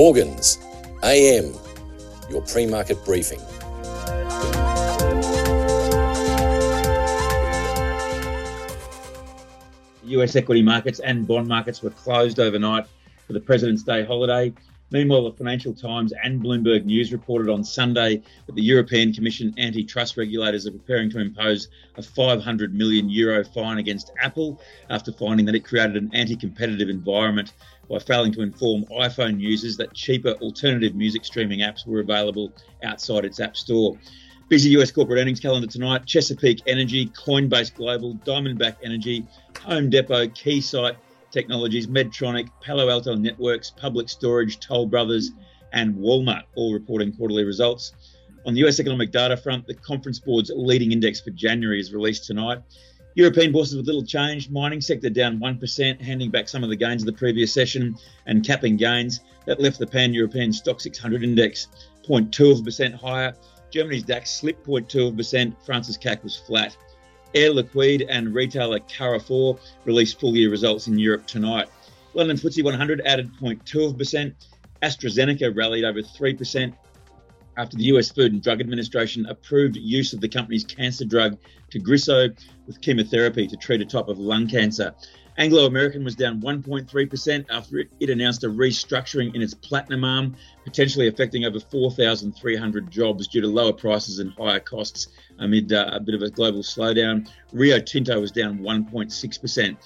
Morgans, AM, your pre market briefing. US equity markets and bond markets were closed overnight for the President's Day holiday. Meanwhile, the Financial Times and Bloomberg News reported on Sunday that the European Commission antitrust regulators are preparing to impose a 500 million euro fine against Apple after finding that it created an anti competitive environment by failing to inform iPhone users that cheaper alternative music streaming apps were available outside its App Store. Busy US corporate earnings calendar tonight Chesapeake Energy, Coinbase Global, Diamondback Energy, Home Depot, Keysight, Technologies, Medtronic, Palo Alto Networks, Public Storage, Toll Brothers, and Walmart, all reporting quarterly results. On the US economic data front, the Conference Board's leading index for January is released tonight. European bourses with little change. Mining sector down 1%, handing back some of the gains of the previous session and capping gains. That left the pan European Stoxx 600 index 0.2% higher. Germany's DAX slipped 0.2%. France's CAC was flat. Air Liquide and retailer Carrefour released full year results in Europe tonight. London FTSE 100 added 0.2%. AstraZeneca rallied over 3% after the US Food and Drug Administration approved use of the company's cancer drug Tagrisso with chemotherapy to treat a type of lung cancer. Anglo American was down 1.3% after it, announced a restructuring in its platinum arm, potentially affecting over 4,300 jobs due to lower prices and higher costs amid uh, a bit of a global slowdown. Rio Tinto was down 1.6%.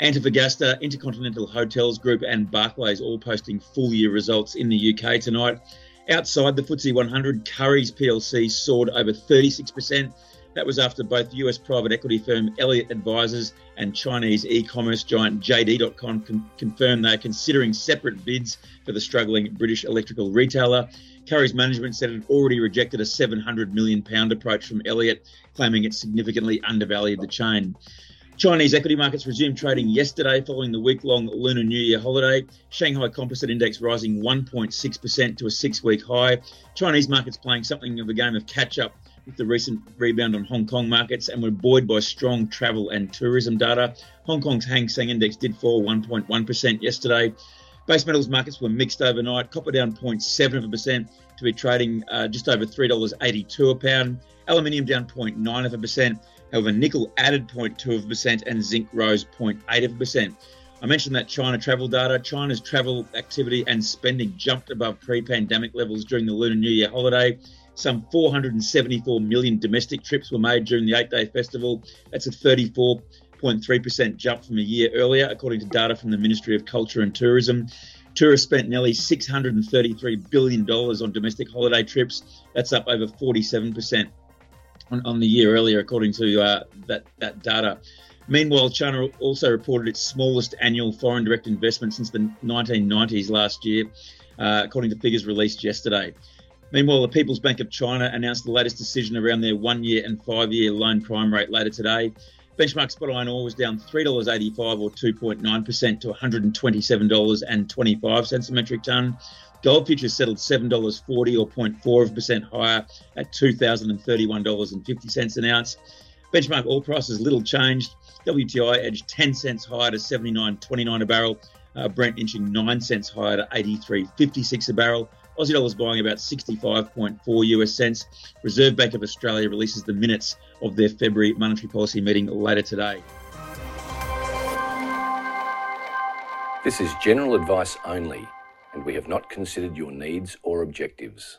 Antofagasta, Intercontinental Hotels Group, and Barclays all posting full year results in the UK tonight. Outside the FTSE 100, Currys PLC soared over 36%. That was after both US private equity firm Elliott Advisors and Chinese e commerce giant JD.com con- confirmed they are considering separate bids for the struggling British electrical retailer. Currys management said it had already rejected a £700 million approach from Elliott, claiming it significantly undervalued the chain. Chinese equity markets resumed trading yesterday following the week long Lunar New Year holiday. Shanghai Composite Index rising 1.6% to a six week high. Chinese markets playing something of a game of catch up with the recent rebound on Hong Kong markets and were buoyed by strong travel and tourism data. Hong Kong's Hang Seng Index did fall 1.1% yesterday. Base metals markets were mixed overnight. Copper down 0.7% to be trading uh, just over $3.82 a pound. Aluminium down 0.9%. However, nickel added 0.2% and zinc rose 0.8%. I mentioned that China travel data. China's travel activity and spending jumped above pre pandemic levels during the Lunar New Year holiday. Some 474 million domestic trips were made during the eight day festival. That's a 34.3% jump from a year earlier, according to data from the Ministry of Culture and Tourism. Tourists spent nearly $633 billion on domestic holiday trips. That's up over 47% on, on the year earlier, according to uh, that, that data. Meanwhile, China also reported its smallest annual foreign direct investment since the 1990s last year, uh, according to figures released yesterday. Meanwhile, the People's Bank of China announced the latest decision around their one year and five year loan prime rate later today. Benchmark spot iron ore was down $3.85 or 2.9% to $127.25 a metric tonne. Gold futures settled $7.40 or 0.4% higher at $2,031.50 an ounce. Benchmark oil prices little changed. WTI edged 10 cents higher to 79.29 a barrel. Uh, Brent inching 9 cents higher to 83.56 a barrel. Aussie dollars buying about 65.4 US cents. Reserve Bank of Australia releases the minutes of their February monetary policy meeting later today. This is general advice only, and we have not considered your needs or objectives.